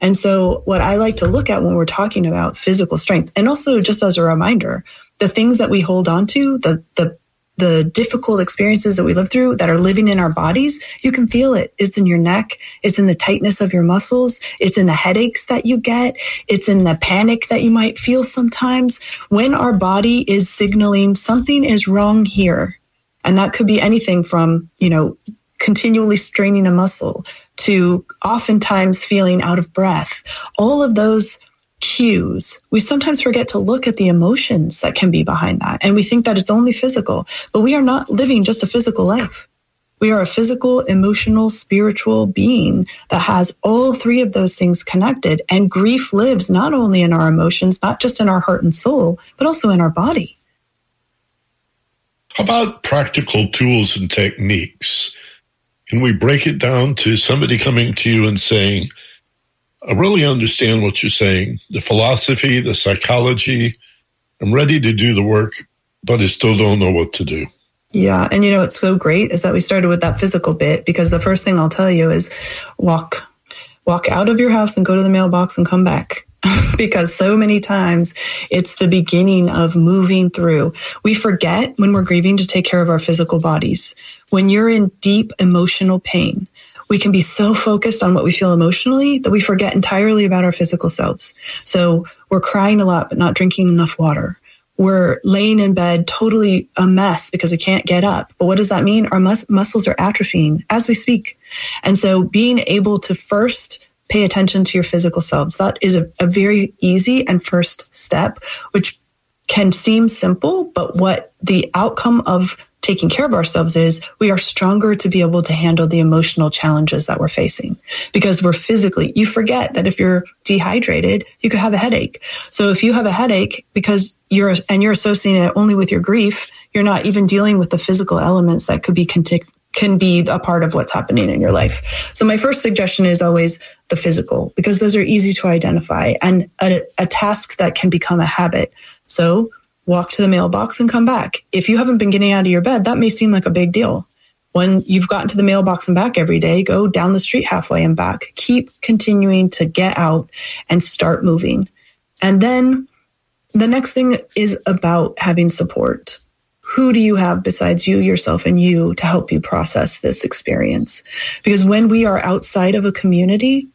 And so, what I like to look at when we're talking about physical strength, and also just as a reminder, the things that we hold on to, the, the the difficult experiences that we live through that are living in our bodies, you can feel it. It's in your neck. It's in the tightness of your muscles. It's in the headaches that you get. It's in the panic that you might feel sometimes when our body is signaling something is wrong here. And that could be anything from, you know, continually straining a muscle to oftentimes feeling out of breath. All of those cues. We sometimes forget to look at the emotions that can be behind that. And we think that it's only physical, but we are not living just a physical life. We are a physical, emotional, spiritual being that has all three of those things connected. And grief lives not only in our emotions, not just in our heart and soul, but also in our body. How about practical tools and techniques? Can we break it down to somebody coming to you and saying, I really understand what you're saying, the philosophy, the psychology. I'm ready to do the work, but I still don't know what to do. Yeah. And you know, what's so great is that we started with that physical bit because the first thing I'll tell you is walk, walk out of your house and go to the mailbox and come back. because so many times it's the beginning of moving through. We forget when we're grieving to take care of our physical bodies. When you're in deep emotional pain, we can be so focused on what we feel emotionally that we forget entirely about our physical selves. So we're crying a lot, but not drinking enough water. We're laying in bed totally a mess because we can't get up. But what does that mean? Our mus- muscles are atrophying as we speak. And so being able to first pay attention to your physical selves, that is a, a very easy and first step, which can seem simple, but what the outcome of taking care of ourselves is we are stronger to be able to handle the emotional challenges that we're facing because we're physically, you forget that if you're dehydrated, you could have a headache. So if you have a headache because you're, and you're associating it only with your grief, you're not even dealing with the physical elements that could be can be a part of what's happening in your life. So my first suggestion is always the physical because those are easy to identify and a, a task that can become a habit. So walk to the mailbox and come back. If you haven't been getting out of your bed, that may seem like a big deal. When you've gotten to the mailbox and back every day, go down the street halfway and back. Keep continuing to get out and start moving. And then the next thing is about having support. Who do you have besides you, yourself, and you to help you process this experience? Because when we are outside of a community,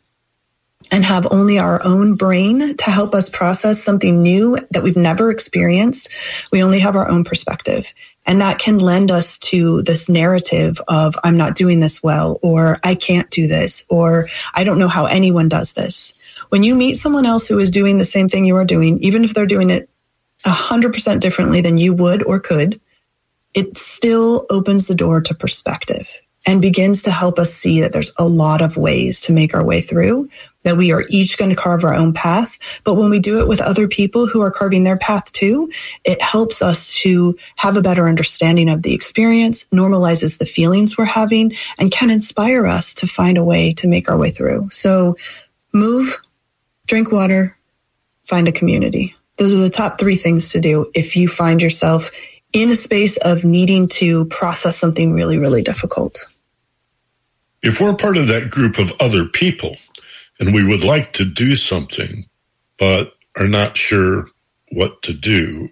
and have only our own brain to help us process something new that we've never experienced. We only have our own perspective. And that can lend us to this narrative of, I'm not doing this well, or I can't do this, or I don't know how anyone does this. When you meet someone else who is doing the same thing you are doing, even if they're doing it 100% differently than you would or could, it still opens the door to perspective and begins to help us see that there's a lot of ways to make our way through, that we are each going to carve our own path. But when we do it with other people who are carving their path too, it helps us to have a better understanding of the experience, normalizes the feelings we're having, and can inspire us to find a way to make our way through. So move, drink water, find a community. Those are the top three things to do if you find yourself in a space of needing to process something really, really difficult. If we're part of that group of other people and we would like to do something, but are not sure what to do,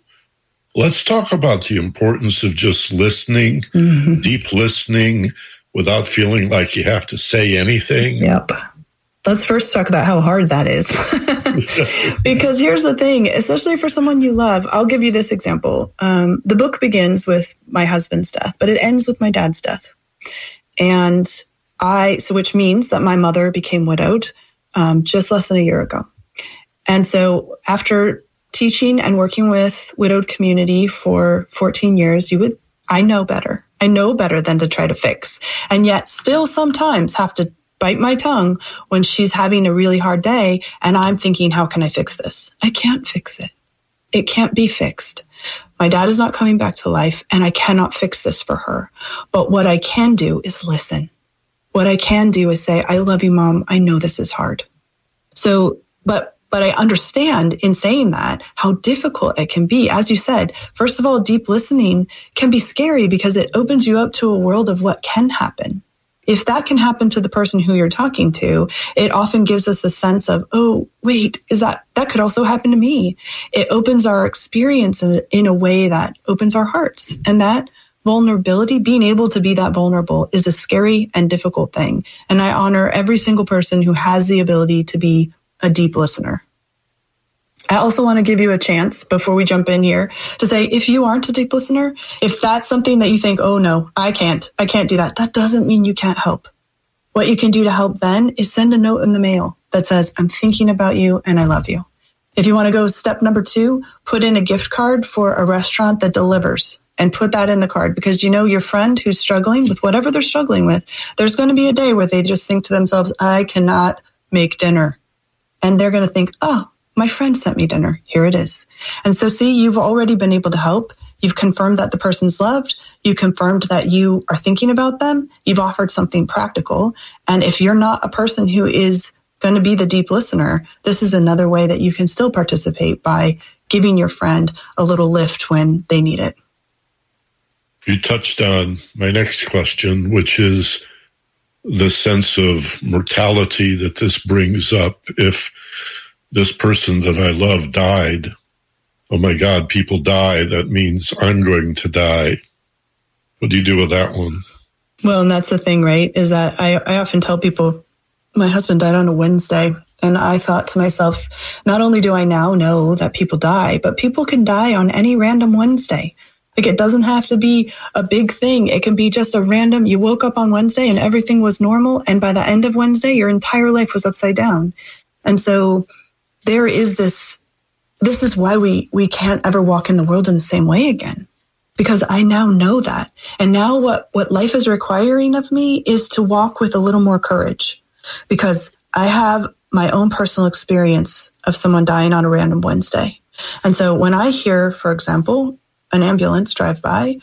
let's talk about the importance of just listening, mm-hmm. deep listening, without feeling like you have to say anything. Yep. Let's first talk about how hard that is. because here's the thing, especially for someone you love, I'll give you this example. Um, the book begins with my husband's death, but it ends with my dad's death. And I, so which means that my mother became widowed um, just less than a year ago. And so after teaching and working with widowed community for 14 years, you would, I know better. I know better than to try to fix. And yet still sometimes have to bite my tongue when she's having a really hard day and I'm thinking, how can I fix this? I can't fix it. It can't be fixed. My dad is not coming back to life and I cannot fix this for her. But what I can do is listen. What I can do is say, I love you, mom. I know this is hard. So, but but I understand in saying that how difficult it can be. As you said, first of all, deep listening can be scary because it opens you up to a world of what can happen if that can happen to the person who you're talking to, it often gives us the sense of, oh, wait, is that, that could also happen to me. It opens our experience in, a way that opens our hearts. And that vulnerability, being able to be that vulnerable is a scary and difficult thing. And I honor every single person who has the ability to be a deep listener. I also want to give you a chance before we jump in here to say if you aren't a deep listener, if that's something that you think, oh no, I can't, I can't do that, that doesn't mean you can't help. What you can do to help then is send a note in the mail that says, I'm thinking about you and I love you. If you want to go step number two, put in a gift card for a restaurant that delivers and put that in the card because you know your friend who's struggling with whatever they're struggling with, there's going to be a day where they just think to themselves, I cannot make dinner. And they're going to think, oh, my friend sent me dinner. Here it is. And so see, you've already been able to help. You've confirmed that the person's loved. You confirmed that you are thinking about them. You've offered something practical. And if you're not a person who is going to be the deep listener, this is another way that you can still participate by giving your friend a little lift when they need it. You touched on my next question, which is the sense of mortality that this brings up. If this person that I love died, oh my God, people die. That means I'm going to die. What do you do with that one? Well, and that's the thing, right? Is that I, I often tell people my husband died on a Wednesday. And I thought to myself, not only do I now know that people die, but people can die on any random Wednesday. Like it doesn't have to be a big thing. It can be just a random, you woke up on Wednesday and everything was normal. And by the end of Wednesday, your entire life was upside down. And so there is this, this is why we, we can't ever walk in the world in the same way again. Because I now know that. And now what, what life is requiring of me is to walk with a little more courage because I have my own personal experience of someone dying on a random Wednesday. And so when I hear, for example, an ambulance drive by,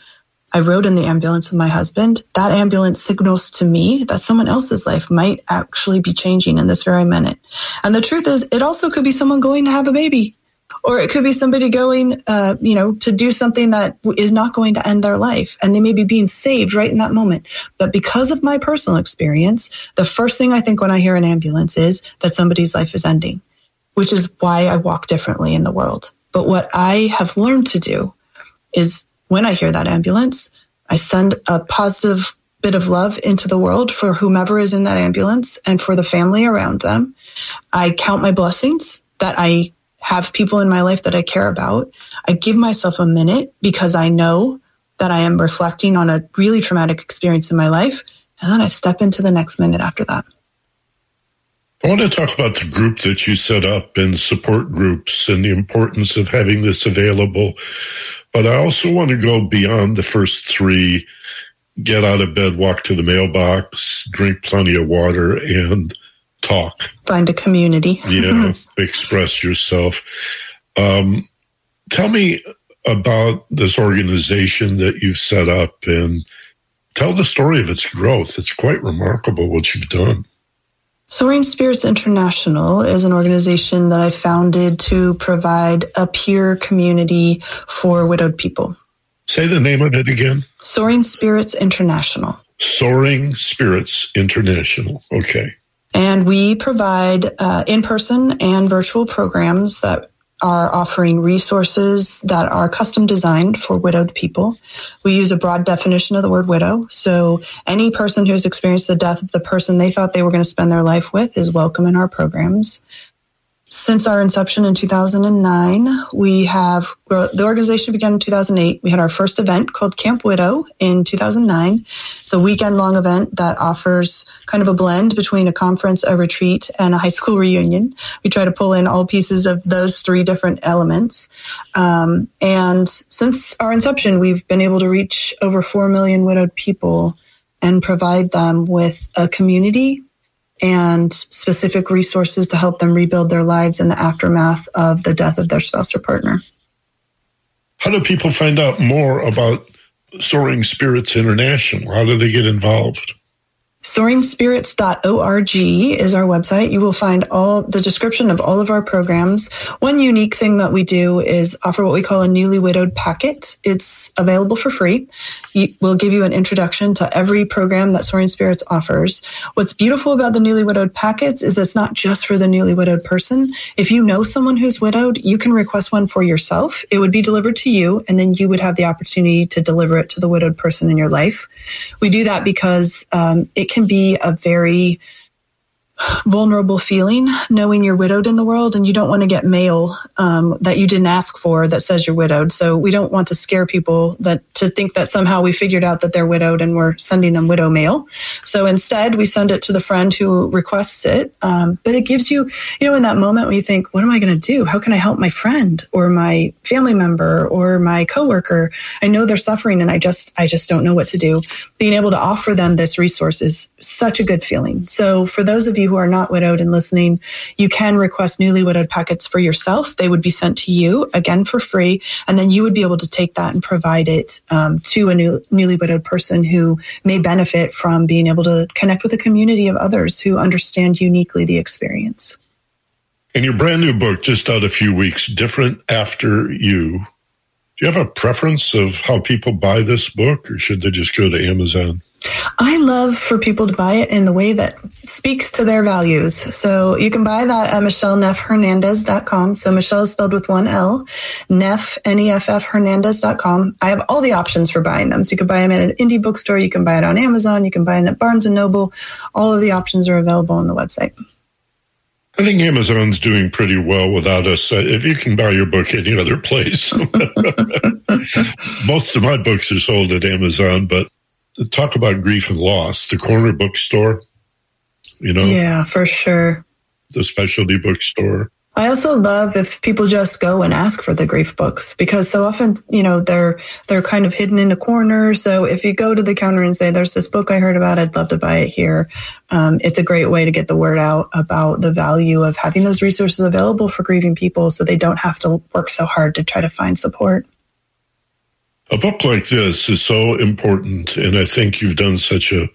I rode in the ambulance with my husband. That ambulance signals to me that someone else's life might actually be changing in this very minute. And the truth is, it also could be someone going to have a baby or it could be somebody going, uh, you know, to do something that is not going to end their life and they may be being saved right in that moment. But because of my personal experience, the first thing I think when I hear an ambulance is that somebody's life is ending, which is why I walk differently in the world. But what I have learned to do is when I hear that ambulance, I send a positive bit of love into the world for whomever is in that ambulance and for the family around them. I count my blessings that I have people in my life that I care about. I give myself a minute because I know that I am reflecting on a really traumatic experience in my life. And then I step into the next minute after that. I want to talk about the group that you set up and support groups and the importance of having this available. But I also want to go beyond the first three get out of bed, walk to the mailbox, drink plenty of water, and talk. Find a community. yeah, express yourself. Um, tell me about this organization that you've set up and tell the story of its growth. It's quite remarkable what you've done. Soaring Spirits International is an organization that I founded to provide a peer community for widowed people. Say the name of it again. Soaring Spirits International. Soaring Spirits International. Okay. And we provide uh, in person and virtual programs that are offering resources that are custom designed for widowed people. We use a broad definition of the word widow. So any person who's experienced the death of the person they thought they were going to spend their life with is welcome in our programs. Since our inception in 2009, we have, the organization began in 2008. We had our first event called Camp Widow in 2009. It's a weekend long event that offers kind of a blend between a conference, a retreat, and a high school reunion. We try to pull in all pieces of those three different elements. Um, and since our inception, we've been able to reach over 4 million widowed people and provide them with a community and specific resources to help them rebuild their lives in the aftermath of the death of their spouse or partner. How do people find out more about Soaring Spirits International? How do they get involved? SoaringSpirits.org is our website. You will find all the description of all of our programs. One unique thing that we do is offer what we call a newly widowed packet. It's available for free. We'll give you an introduction to every program that Soaring Spirits offers. What's beautiful about the newly widowed packets is it's not just for the newly widowed person. If you know someone who's widowed, you can request one for yourself. It would be delivered to you, and then you would have the opportunity to deliver it to the widowed person in your life. We do that because um, it can be a very vulnerable feeling knowing you're widowed in the world and you don't want to get mail um, that you didn't ask for that says you're widowed. So we don't want to scare people that to think that somehow we figured out that they're widowed and we're sending them widow mail. So instead we send it to the friend who requests it. Um, but it gives you you know in that moment when you think what am i going to do? How can i help my friend or my family member or my coworker? I know they're suffering and i just i just don't know what to do. Being able to offer them this resource is such a good feeling. So for those of you who are not widowed and listening, you can request newly widowed packets for yourself. They would be sent to you again for free, and then you would be able to take that and provide it um, to a new, newly widowed person who may benefit from being able to connect with a community of others who understand uniquely the experience. In your brand new book, just out a few weeks, Different After You, do you have a preference of how people buy this book, or should they just go to Amazon? I love for people to buy it in the way that speaks to their values. So you can buy that at micheleneffhernandez.com. So Michele is spelled with one L, Neff, N-E-F-F, Hernandez.com. I have all the options for buying them. So you can buy them at an indie bookstore. You can buy it on Amazon. You can buy it at Barnes & Noble. All of the options are available on the website. I think Amazon's doing pretty well without us. Uh, if you can buy your book any other place, most of my books are sold at Amazon, but talk about grief and loss. The corner bookstore, you know? Yeah, for sure. The specialty bookstore. I also love if people just go and ask for the grief books because so often, you know, they're they're kind of hidden in a corner. So if you go to the counter and say, "There's this book I heard about, I'd love to buy it here," um, it's a great way to get the word out about the value of having those resources available for grieving people, so they don't have to work so hard to try to find support. A book like this is so important, and I think you've done such a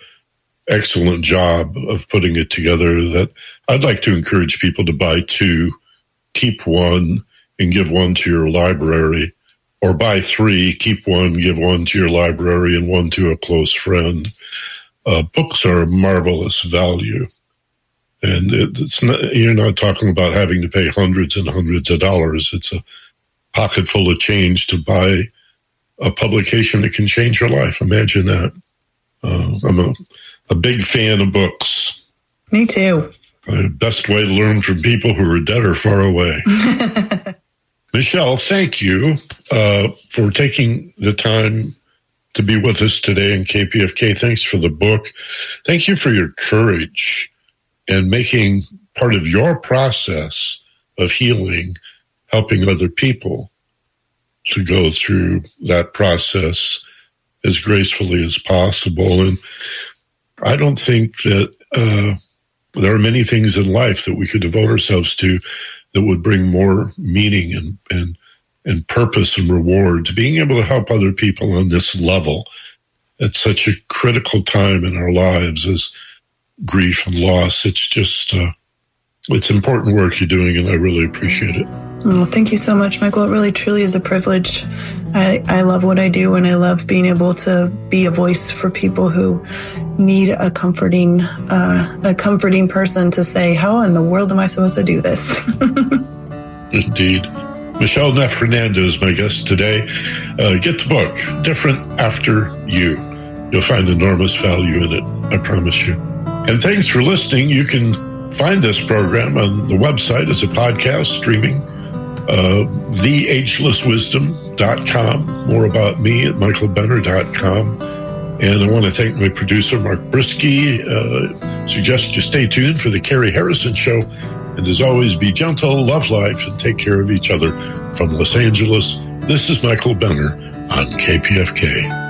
excellent job of putting it together that I'd like to encourage people to buy two, keep one, and give one to your library, or buy three, keep one, give one to your library, and one to a close friend. Uh, books are a marvelous value. And it's not, you're not talking about having to pay hundreds and hundreds of dollars. It's a pocket full of change to buy a publication that can change your life. Imagine that. Uh, I'm a, a big fan of books. Me too. The best way to learn from people who are dead or far away. Michele, thank you uh, for taking the time to be with us today in KPFK. Thanks for the book. Thank you for your courage and making part of your process of healing helping other people to go through that process as gracefully as possible. And I don't think that uh, there are many things in life that we could devote ourselves to that would bring more meaning and, and, and purpose and reward to being able to help other people on this level at such a critical time in our lives as grief and loss. It's just, uh, it's important work you're doing, and I really appreciate it. Well, thank you so much, Michael. It really, truly is a privilege. I, I love what I do, and I love being able to be a voice for people who need a comforting, uh, a comforting person to say, "How in the world am I supposed to do this?" Indeed. Michele Neff Hernandez, my guest today. Uh, get the book, Different After You. You'll find enormous value in it, I promise you. And thanks for listening. You can find this program on the website as a podcast streaming uh, theagelesswisdom.com. More about me at michaelbenner.com. And I want to thank my producer, Mark Brisky. Uh, suggest you stay tuned for the Carrie Harrison Show. And as always, be gentle, love life, and take care of each other. From Los Angeles, this is Michael Benner on KPFK.